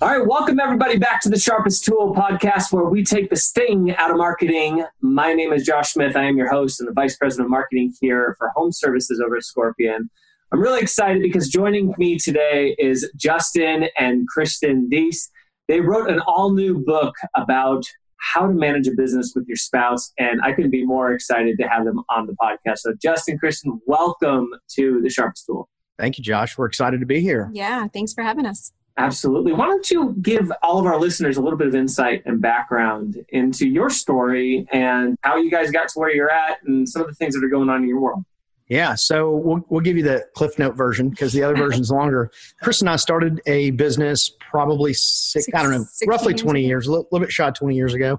All right, welcome everybody back to the Sharpest Tool podcast where we take the sting out of marketing. My name is Josh Smith. I am your host and the Vice President of Marketing here for Home Services over at Scorpion. I'm really excited because joining me today is Justin and Kristen Deese. They wrote an all new book about how to manage a business with your spouse, and I couldn't be more excited to have them on the podcast. So, Justin, Kristen, welcome to the Sharpest Tool. Thank you, Josh. We're excited to be here. Yeah, thanks for having us. Absolutely. Why don't you give all of our listeners a little bit of insight and background into your story and how you guys got to where you're at and some of the things that are going on in your world? Yeah, so we'll, we'll give you the Cliff Note version because the other version's longer. Chris and I started a business probably six, six I don't know, roughly 20 years, a little, little bit shot 20 years ago.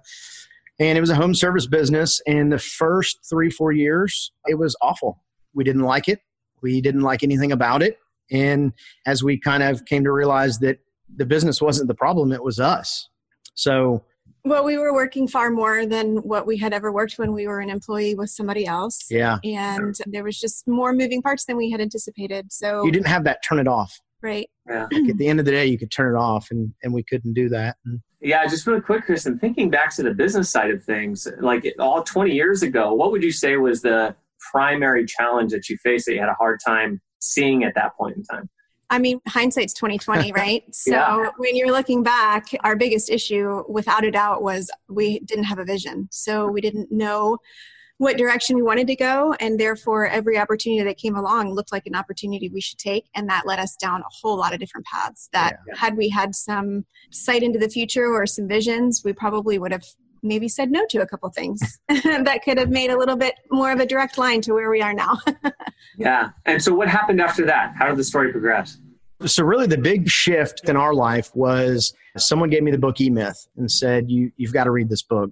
And it was a home service business. And the first three, four years, it was awful. We didn't like it. We didn't like anything about it. And as we kind of came to realize that the business wasn't the problem, it was us. So, well, we were working far more than what we had ever worked when we were an employee with somebody else. Yeah. And there was just more moving parts than we had anticipated. So, you didn't have that turn it off. Right. Yeah. Like at the end of the day, you could turn it off, and, and we couldn't do that. And, yeah, just really quick, Kristen, thinking back to the business side of things, like all 20 years ago, what would you say was the primary challenge that you faced that you had a hard time seeing at that point in time? I mean, hindsight's 2020, right? so yeah. when you're looking back, our biggest issue, without a doubt, was we didn't have a vision. So we didn't know what direction we wanted to go, and therefore every opportunity that came along looked like an opportunity we should take, and that led us down a whole lot of different paths. That Yeah. had we had some sight into the future or some visions, we probably would have maybe said no to a couple things that could have made a little bit more of a direct line to where we are now. Yeah. And so what happened after that? How did the story progress? so really the big shift in our life was someone gave me the book e-myth and said you, you've got to read this book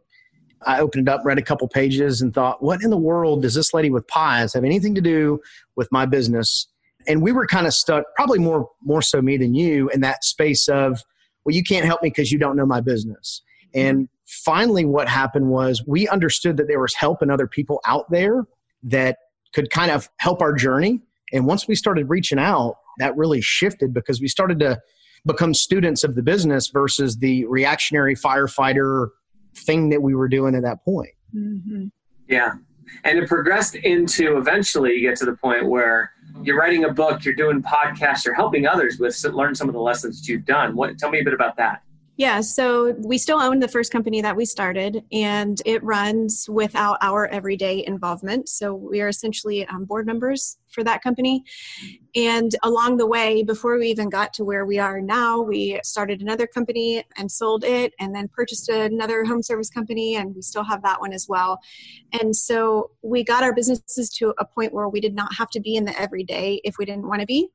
i opened it up read a couple pages and thought what in the world does this lady with pies have anything to do with my business and we were kind of stuck probably more more so me than you in that space of well you can't help me because you don't know my business and finally what happened was we understood that there was help and other people out there that could kind of help our journey and once we started reaching out that really shifted because we started to become students of the business versus the reactionary firefighter thing that we were doing at that point. mm-hmm. Yeah. And it progressed into eventually you get to the point where you're writing a book, you're doing podcasts, you're helping others with learn some of the lessons that you've done. What tell me a bit about that. Yeah, so we still own the first company that we started, and it runs without our everyday involvement. So we are essentially um, board members for that company. And along the way, before we even got to where we are now, we started another company and sold it, and then purchased another home service company, and we still have that one as well. And so we got our businesses to a point where we did not have to be in the everyday if we didn't want to be.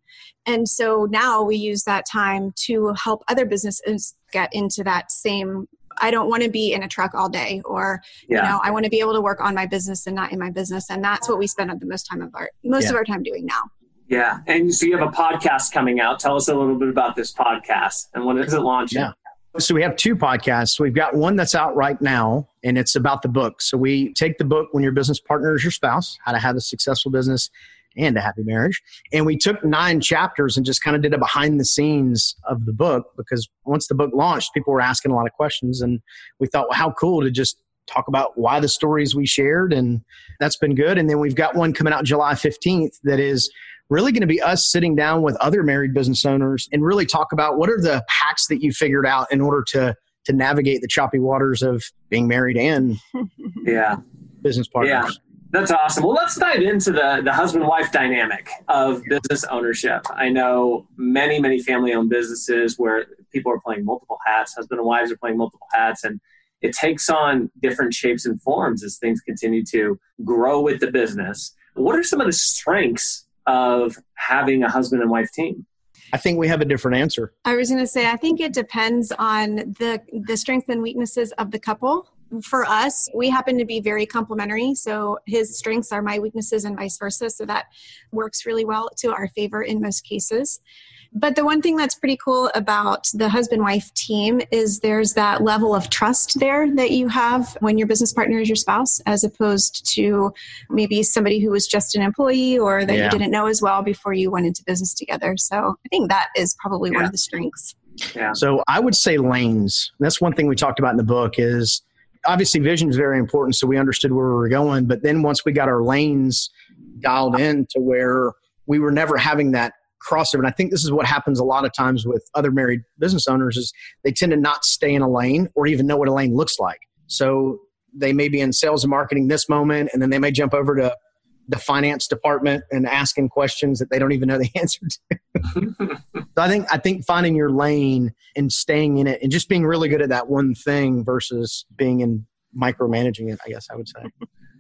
And so now we use that time to help other businesses get into that same I don't want to be in a truck all day or Yeah. you know I want to be able to work on my business and not in my business and that's what we spend the most time of our most of our time doing now. Yeah. And so you have a podcast coming out. Tell us a little bit about this podcast and when is it launching? Yeah. So we have two podcasts. We've got one that's out right now, and it's about the book. So we take the book when your business partner is your spouse, how to have a successful business and a happy marriage. And we took nine chapters and just kind of did a behind the scenes of the book because once the book launched, people were asking a lot of questions. And we thought, well, how cool to just talk about why the stories we shared. And that's been good. And then we've got one coming out July 15th that is really going to be us sitting down with other married business owners and really talk about what are the hacks that you figured out in order to to navigate the choppy waters of being married and Yeah. business partners. Yeah. That's awesome. Well, let's dive into the, the husband wife dynamic of business ownership. I know many, many family owned businesses where people are playing multiple hats, husband and wives are playing multiple hats, and it takes on different shapes and forms as things continue to grow with the business. What are some of the strengths of having a husband and wife team? I think we have a different answer. I was going to say I think it depends on the the strengths and weaknesses of the couple. For us, we happen to be very complementary, so his strengths are my weaknesses and vice versa, so that works really well to our favor in most cases. But the one thing that's pretty cool about the husband wife team is there's that level of trust there that you have when your business partner is your spouse, as opposed to maybe somebody who was just an employee or that Yeah. you didn't know as well before you went into business together. So I think that is probably one of the strengths. Yeah. So I would say lanes. That's one thing we talked about in the book is obviously vision is very important. So we understood where we were going. But then once we got our lanes dialed in to where we were never having that crossover. And I think this is what happens a lot of times with other married business owners is they tend to not stay in a lane or even know what a lane looks like. So they may be in sales and marketing this moment, and then they may jump over to the finance department and asking questions that they don't even know the answer to. so I think I think finding your lane and staying in it and just being really good at that one thing versus being in micromanaging it, I guess I would say.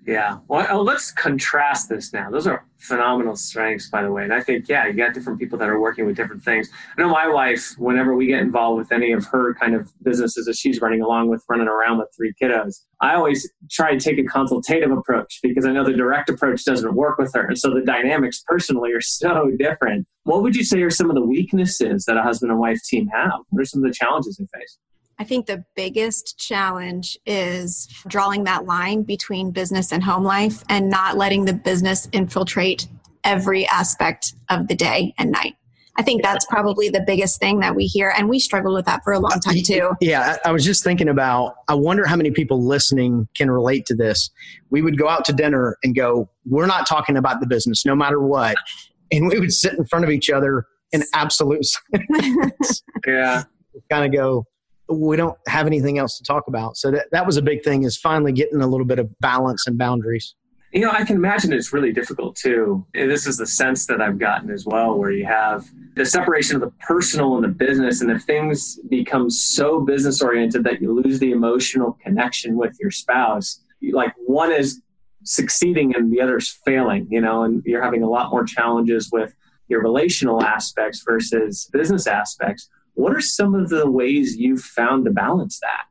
Yeah. Well, uh, let's contrast this now. Those are phenomenal strengths, by the way. And I think, yeah, you got different people that are working with different things. I know my wife, whenever we get involved with any of her kind of businesses that she's running along with, running around with three kiddos, I always try to take a consultative approach because I know the direct approach doesn't work with her. And so the dynamics personally are so different. What would you say are some of the weaknesses that a husband and wife team have? What are some of the challenges they face? I think the biggest challenge is drawing that line between business and home life and not letting the business infiltrate every aspect of the day and night. I think that's probably the biggest thing that we hear, and we struggled with that for a long time too. Yeah, I was just thinking about. I wonder how many people listening can relate to this. We would go out to dinner and go, "We're not talking about the business, no matter what," and we would sit in front of each other in absolute silence. yeah, kind of go, we don't have anything else to talk about. So that, that was a big thing is finally getting a little bit of balance and boundaries. You know, I can imagine it's really difficult too. This is the sense that I've gotten as well, where you have the separation of the personal and the business, and if things become so business oriented that you lose the emotional connection with your spouse, like one is succeeding and the other's failing, you know, and you're having a lot more challenges with your relational aspects versus business aspects what are some of the ways you've found to balance that?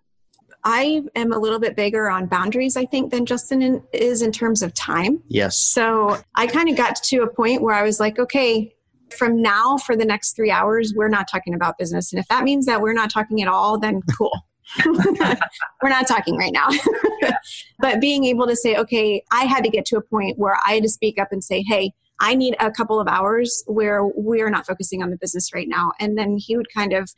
I am a little bit bigger on boundaries, I think, than Justin in, is in terms of time. Yes. So I kind of got to a point where I was like, okay, from now for the next three hours, we're not talking about business. And if that means that we're not talking at all, then cool. we're not talking right now. but being able to say, okay, I had to get to a point where I had to speak up and say, hey, I need a couple of hours where we're not focusing on the business right now. And then he would kind of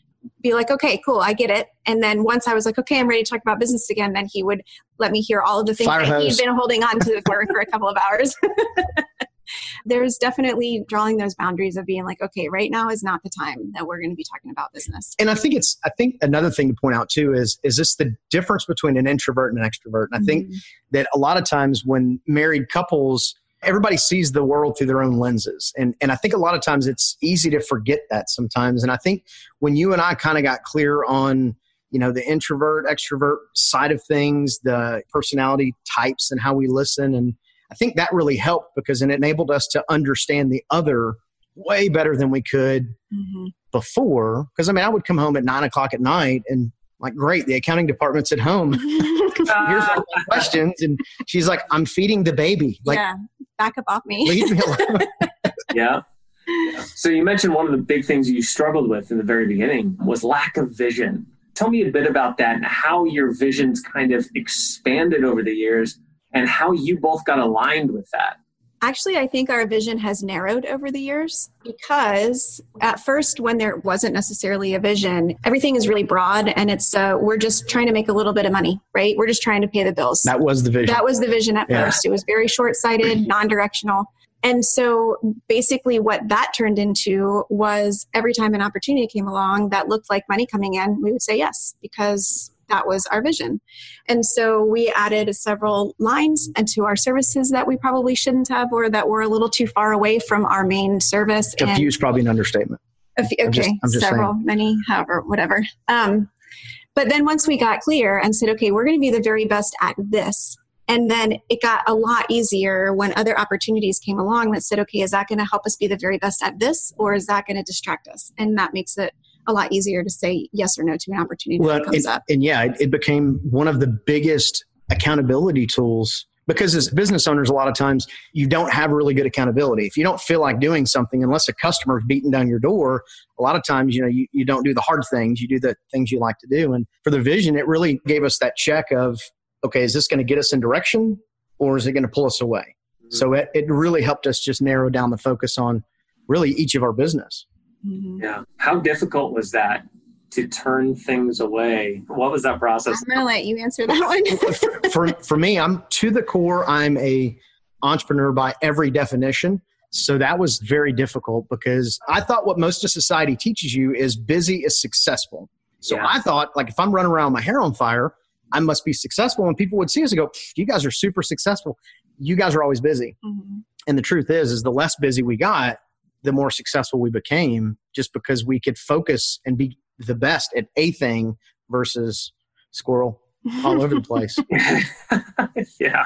be like, okay, cool, I get it. And then once I was like, okay, I'm ready to talk about business again, then he would let me hear all of the things Fire that he'd been holding on to for, for a couple of hours. There's definitely drawing those boundaries of being like, okay, right now is not the time that we're going to be talking about business. And I think it's, I think another thing to point out too is, is this the difference between an introvert and an extrovert? And I think mm-hmm. that a lot of times when married couples, everybody sees the world through their own lenses. And, and I think a lot of times it's easy to forget that sometimes. And I think when you and I kind of got clear on, you know, the introvert, extrovert side of things, the personality types and how we listen. And I think that really helped because it enabled us to understand the other way better than we could mm-hmm. before. Because I mean, I would come home at nine o'clock at night and like, great, the accounting department's at home. Here's all the questions. And she's like, I'm feeding the baby. Like, yeah back up off me. Leave me alone. yeah. So you mentioned one of the big things you struggled with in the very beginning was lack of vision. Tell me a bit about that and how your visions kind of expanded over the years and how you both got aligned with that. Actually, I think our vision has narrowed over the years because at first, when there wasn't necessarily a vision, everything is really broad and it's, uh, we're just trying to make a little bit of money, right? We're just trying to pay the bills. That was the vision. That was the vision at yeah. first. It was very short sighted, non directional. And so basically, what that turned into was every time an opportunity came along that looked like money coming in, we would say yes because that was our vision. And so we added several lines into our services that we probably shouldn't have or that were a little too far away from our main service. A few is probably an understatement. A few, okay, I'm just, I'm just several, saying. many, however, whatever. Um, but then once we got clear and said, okay, we're going to be the very best at this. And then it got a lot easier when other opportunities came along that said, okay, is that going to help us be the very best at this or is that going to distract us? And that makes it a lot easier to say yes or no to an opportunity well, that comes it, up. And yeah, it, it became one of the biggest accountability tools because as business owners a lot of times you don't have really good accountability if you don't feel like doing something unless a customer is beating down your door a lot of times you know you, you don't do the hard things you do the things you like to do and for the vision it really gave us that check of okay is this going to get us in direction or is it going to pull us away mm-hmm. so it, it really helped us just narrow down the focus on really each of our business Mm-hmm. Yeah. How difficult was that to turn things away? What was that process? I'm going to let you answer that one. for, for me, I'm to the core, I'm a entrepreneur by every definition. So that was very difficult because I thought what most of society teaches you is busy is successful. So yeah. I thought, like, if I'm running around with my hair on fire, I must be successful. And people would see us and go, "You guys are super successful. You guys are always busy." Mm-hmm. And the truth is, is the less busy we got, the more successful we became, just because we could focus and be the best at a thing versus squirrel all over the place. yeah.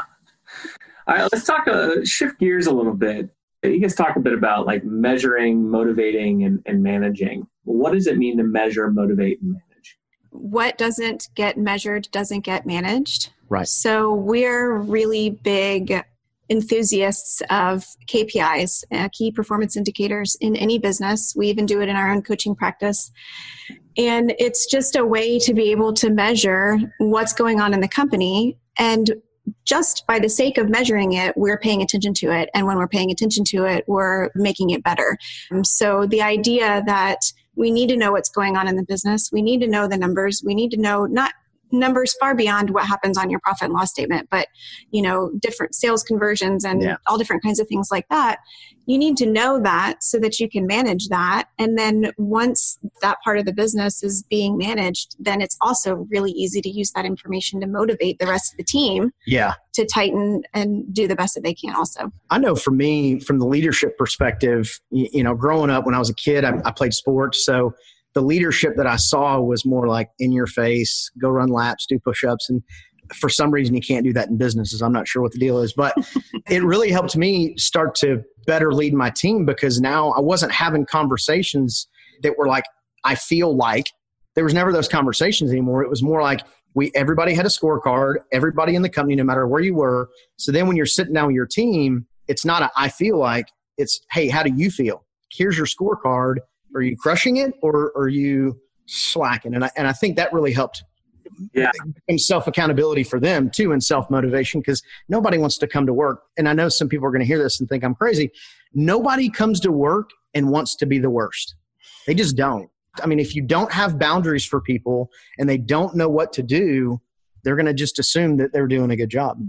All right, let's talk. Uh, shift gears a little bit. You guys talk a bit about like measuring, motivating, and, and managing. What does it mean to measure, motivate, and manage? What doesn't get measured doesn't get managed. Right. So we're really big enthusiasts of KPIs, uh, key performance indicators in any business. We even do it in our own coaching practice. And it's just a way to be able to measure what's going on in the company. And just by the sake of measuring it, we're paying attention to it. And when we're paying attention to it, we're making it better. So the idea that we need to know what's going on in the business, we need to know the numbers, we need to know not numbers far beyond what happens on your profit and loss statement but you know different sales conversions and yeah. all different kinds of things like that. You need to know that so that you can manage that. And then once that part of the business is being managed then it's also really easy to use that information to motivate the rest of the team yeah. to tighten and do the best that they can also. I know for me from the leadership perspective you know growing up when i was a kid I, I played sports. So the leadership that I saw was more like in your face, go run laps, do push ups. And for some reason, you can't do that in businesses. I'm not sure what the deal is, but it really helped me start to better lead my team because now I wasn't having conversations that were like, I feel like there was never those conversations anymore. It was more like, we everybody had a scorecard, everybody in the company, no matter where you were. So then when you're sitting down with your team, it's not a I feel like, it's hey, how do you feel? Here's your scorecard are you crushing it or are you slacking? And I, and I think that really helped yeah. self accountability for them too and self motivation because nobody wants to come to work. And I know some people are going to hear this and think I'm crazy. Nobody comes to work and wants to be the worst. They just don't. I mean, if you don't have boundaries for people and they don't know what to do, they're going to just assume that they're doing a good job.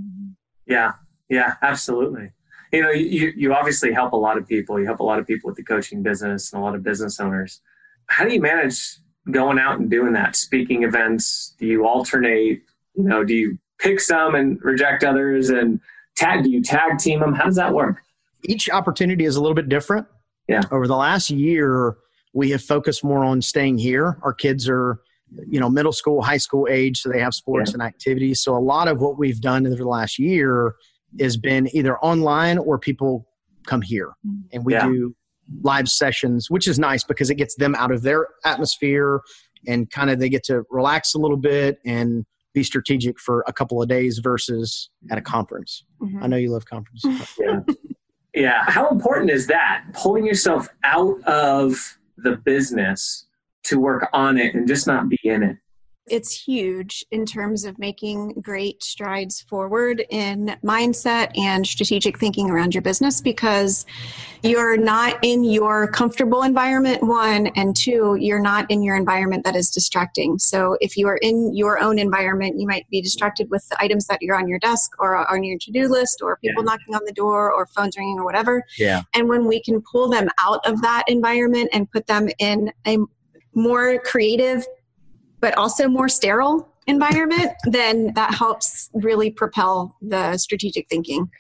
Yeah, yeah, absolutely you know, you, you obviously help a lot of people. You help a lot of people with the coaching business and a lot of business owners. How do you manage going out and doing that? Speaking events? Do you alternate? You know, do you pick some and reject others? And tag? Do you tag team them? How does that work? Each opportunity is a little bit different. Yeah. Over the last year, we have focused more on staying here. Our kids are, you know, middle school, high school age, so they have sports yeah. and activities. So a lot of what we've done over the last year has been either online or people come here mm-hmm. and we yeah. do live sessions, which is nice because it gets them out of their atmosphere and kind of they get to relax a little bit and be strategic for a couple of days versus at a conference. Mm-hmm. I know you love conferences. yeah. yeah. How important is that? Pulling yourself out of the business to work on it and just not be in it it's huge in terms of making great strides forward in mindset and strategic thinking around your business because you're not in your comfortable environment one and two you're not in your environment that is distracting. So if you are in your own environment you might be distracted with the items that you're on your desk or on your to-do list or people yeah. knocking on the door or phones ringing or whatever. Yeah. And when we can pull them out of that environment and put them in a more creative but also more sterile environment, then that helps really propel the strategic thinking.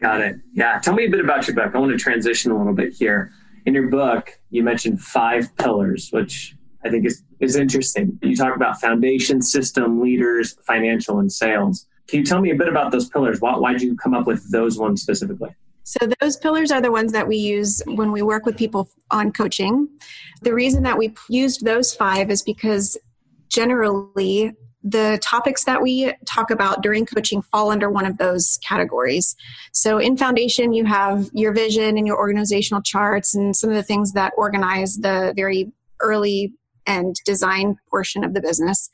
Got it. Yeah. Tell me a bit about your book. I want to transition a little bit here. In your book, you mentioned five pillars, which I think is, is interesting. You talk about foundation, system, leaders, financial, and sales. Can you tell me a bit about those pillars? Why, why did you come up with those ones specifically? So, those pillars are the ones that we use when we work with people on coaching. The reason that we used those five is because generally the topics that we talk about during coaching fall under one of those categories. So, in Foundation, you have your vision and your organizational charts and some of the things that organize the very early and design portion of the business.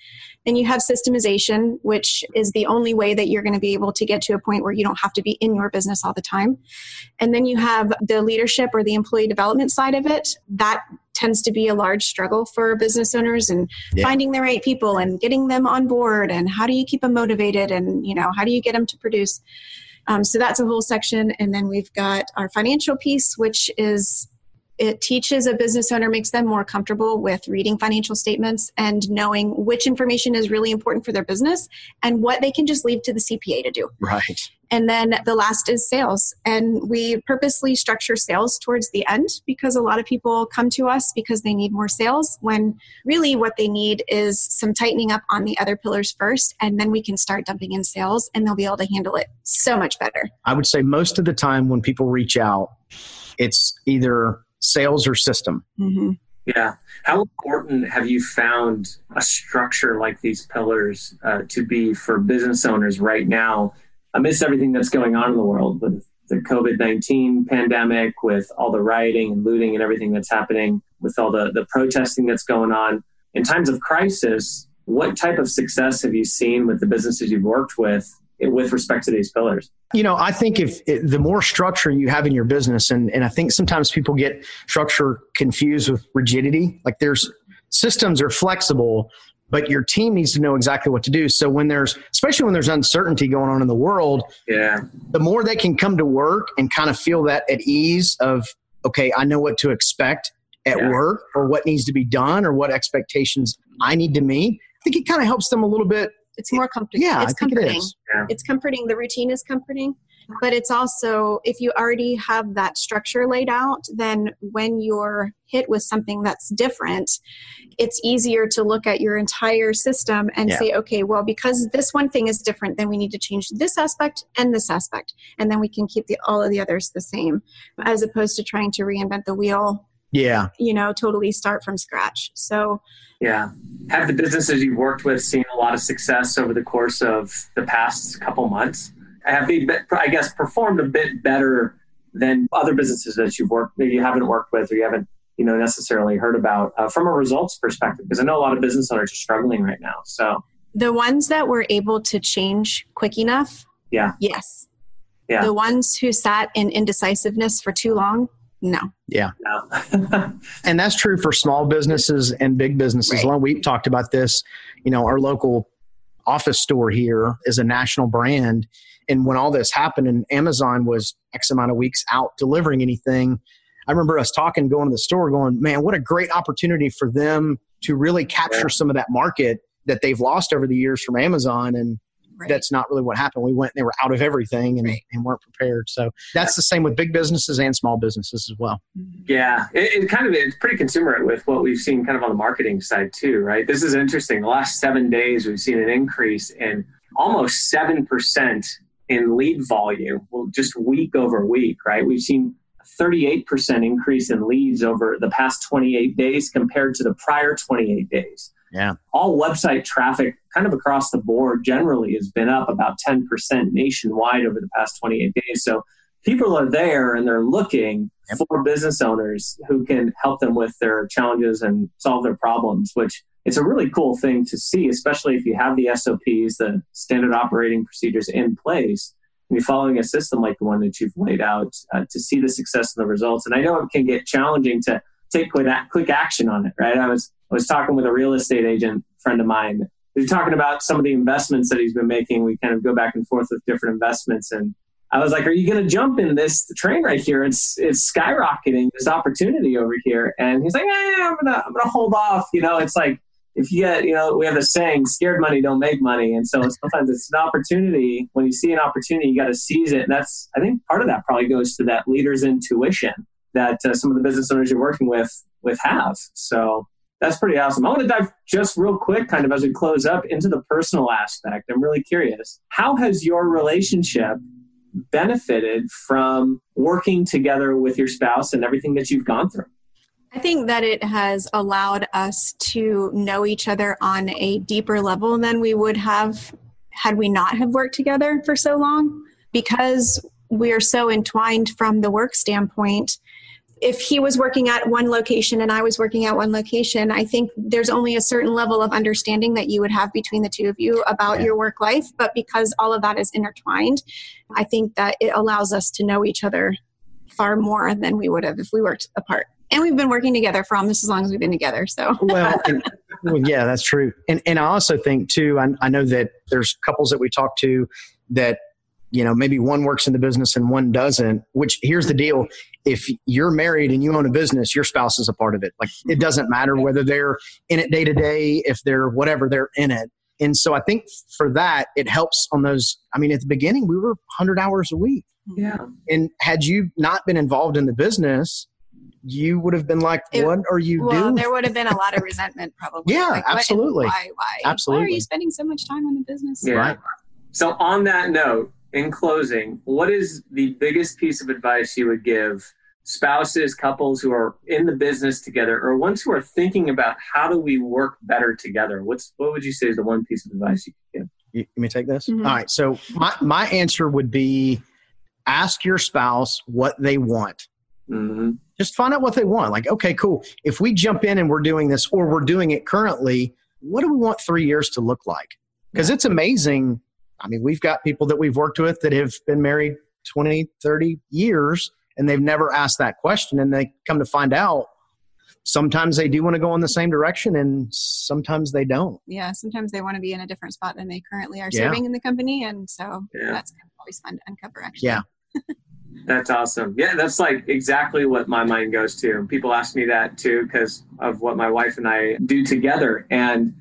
Then you have systemization, which is the only way that you're going to be able to get to a point where you don't have to be in your business all the time. And then you have the leadership or the employee development side of it. That tends to be a large struggle for business owners and yeah. finding the right people and getting them on board and how do you keep them motivated and you know how do you get them to produce um, so that's a whole section and then we've got our financial piece which is it teaches a business owner makes them more comfortable with reading financial statements and knowing which information is really important for their business and what they can just leave to the cpa to do. Right. And then the last is sales. And we purposely structure sales towards the end because a lot of people come to us because they need more sales when really what they need is some tightening up on the other pillars first and then we can start dumping in sales and they'll be able to handle it so much better. I would say most of the time when people reach out it's either sales or system. Mm-hmm. Yeah. How important have you found a structure like these pillars uh, to be for business owners right now, amidst everything that's going on in the world with the COVID 19 pandemic, with all the rioting and looting and everything that's happening, with all the, the protesting that's going on? In times of crisis, what type of success have you seen with the businesses you've worked with with respect to these pillars? You know, I think if it, the more structure you have in your business, and, and I think sometimes people get structure confused with rigidity. Like there's systems are flexible, but your team needs to know exactly what to do. So when there's, especially when there's uncertainty going on in the world, yeah, the more they can come to work and kind of feel that at ease of, okay, I know what to expect at yeah. work or what needs to be done or what expectations I need to meet. I think it kind of helps them a little bit it's more comforting. Yeah, it's I comforting. Think it is. Yeah. It's comforting. The routine is comforting. But it's also, if you already have that structure laid out, then when you're hit with something that's different, it's easier to look at your entire system and yeah. say, okay, well, because this one thing is different, then we need to change this aspect and this aspect. And then we can keep the, all of the others the same, as opposed to trying to reinvent the wheel yeah. you know totally start from scratch. So yeah. Have the businesses you've worked with seen a lot of success over the course of the past couple months? Have they i guess performed a bit better than other businesses that you've worked maybe you haven't worked with or you haven't you know necessarily heard about uh, from a results perspective? Because i know a lot of business owners are struggling right now so. The ones that were able to change quick enough? Yeah. Yes. Yeah. the ones who sat in indecisiveness for too long no. Yeah. No. and that's true for small businesses and big businesses. Right. We talked about this. You know, our local office store here is a national brand. And when all this happened and Amazon was X amount of weeks out delivering anything, I remember us talking, going to the store, going, man, what a great opportunity for them to really capture some of that market that they've lost over the years from Amazon. And Right. That's not really what happened. We went and they were out of everything and, right. and weren't prepared. So that's the same with big businesses and small businesses as well. Mm-hmm. Yeah, it, it kind of it's pretty consumer with what we've seen kind of on the marketing side too, right? This is interesting. The last seven days we've seen an increase in almost seven percent in lead volume, well, just week over week, right? We've seen 38% increase in leads over the past 28 days compared to the prior 28 days. Yeah. All website traffic, kind of across the board, generally has been up about 10% nationwide over the past 28 days. So people are there and they're looking yep. for business owners who can help them with their challenges and solve their problems, which it's a really cool thing to see, especially if you have the SOPs, the standard operating procedures in place, and you're following a system like the one that you've laid out uh, to see the success and the results. And I know it can get challenging to take quick, quick action on it, right? I was I was talking with a real estate agent friend of mine. He's talking about some of the investments that he's been making. We kind of go back and forth with different investments, and I was like, "Are you going to jump in this train right here? It's it's skyrocketing this opportunity over here." And he's like, eh, "I'm gonna I'm gonna hold off." You know, it's like if you get you know we have a saying, "Scared money don't make money," and so sometimes it's an opportunity. When you see an opportunity, you got to seize it. And that's I think part of that probably goes to that leader's intuition that uh, some of the business owners you're working with with have. So that's pretty awesome. I want to dive just real quick, kind of as we close up, into the personal aspect. I'm really curious. How has your relationship benefited from working together with your spouse and everything that you've gone through? I think that it has allowed us to know each other on a deeper level than we would have had we not have worked together for so long because we are so entwined from the work standpoint if he was working at one location and I was working at one location, I think there's only a certain level of understanding that you would have between the two of you about yeah. your work life. But because all of that is intertwined, I think that it allows us to know each other far more than we would have if we worked apart. And we've been working together for almost as long as we've been together. So well, and, well yeah, that's true. And and I also think too, I, I know that there's couples that we talk to that you know maybe one works in the business and one doesn't which here's the deal if you're married and you own a business your spouse is a part of it like it doesn't matter whether they're in it day to day if they're whatever they're in it and so i think for that it helps on those i mean at the beginning we were 100 hours a week yeah and had you not been involved in the business you would have been like, it, "What are you doing? well, doing?" There would have been a lot of resentment, probably. yeah, like, absolutely. Why? Why? Absolutely. Why are you spending so much time on the business? Yeah. Right. So, on that note, in closing, what is the biggest piece of advice you would give spouses, couples who are in the business together, or ones who are thinking about how do we work better together? What's what would you say is the one piece of advice you could give? You, let me take this. Mm-hmm. All right. So my my answer would be ask your spouse what they want. Mm-hmm. Just find out what they want. Like, okay, cool. If we jump in and we're doing this, or we're doing it currently, what do we want three years to look like? Because it's amazing I mean, we've got people that we've worked with that have been married 20, 30 years and they've never asked that question. And they come to find out sometimes they do want to go in the same direction and sometimes they don't. Yeah, sometimes they want to be in a different spot than they currently are yeah. serving in the company. And so yeah. that's kind of always fun to uncover, actually. Yeah. That's awesome. Yeah, that's like exactly what my mind goes to. People ask me that too because of what my wife and I do together. And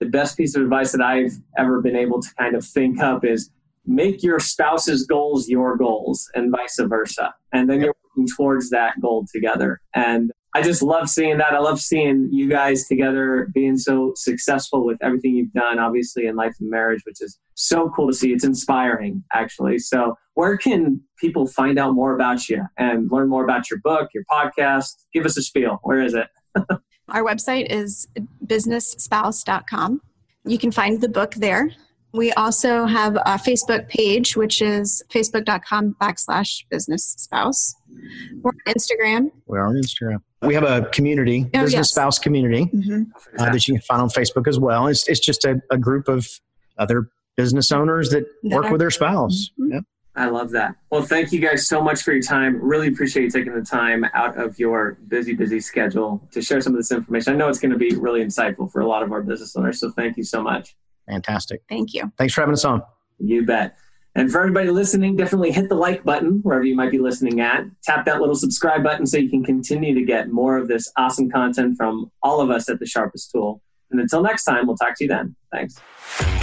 the best piece of advice that I've ever been able to kind of think up is make your spouse's goals your goals and vice versa. And then you're working towards that goal together. And I just love seeing that. I love seeing you guys together being so successful with everything you've done, obviously, in life and marriage, which is so cool to see. It's inspiring, actually. So, where can people find out more about you and learn more about your book, your podcast? Give us a spiel. Where is it? Our website is businessspouse.com. You can find the book there. We also have a Facebook page, which is facebook.com backslash business spouse. We're on Instagram. We're on Instagram. We have a community, oh, business yes. spouse community, mm-hmm. uh, that you can find on Facebook as well. It's, it's just a, a group of other business owners that, that work are, with their spouse. Mm-hmm. Yep. I love that. Well, thank you guys so much for your time. Really appreciate you taking the time out of your busy, busy schedule to share some of this information. I know it's going to be really insightful for a lot of our business owners. So thank you so much. Fantastic. Thank you. Thanks for having us on. You bet. And for everybody listening, definitely hit the like button wherever you might be listening at. Tap that little subscribe button so you can continue to get more of this awesome content from all of us at The Sharpest Tool. And until next time, we'll talk to you then. Thanks.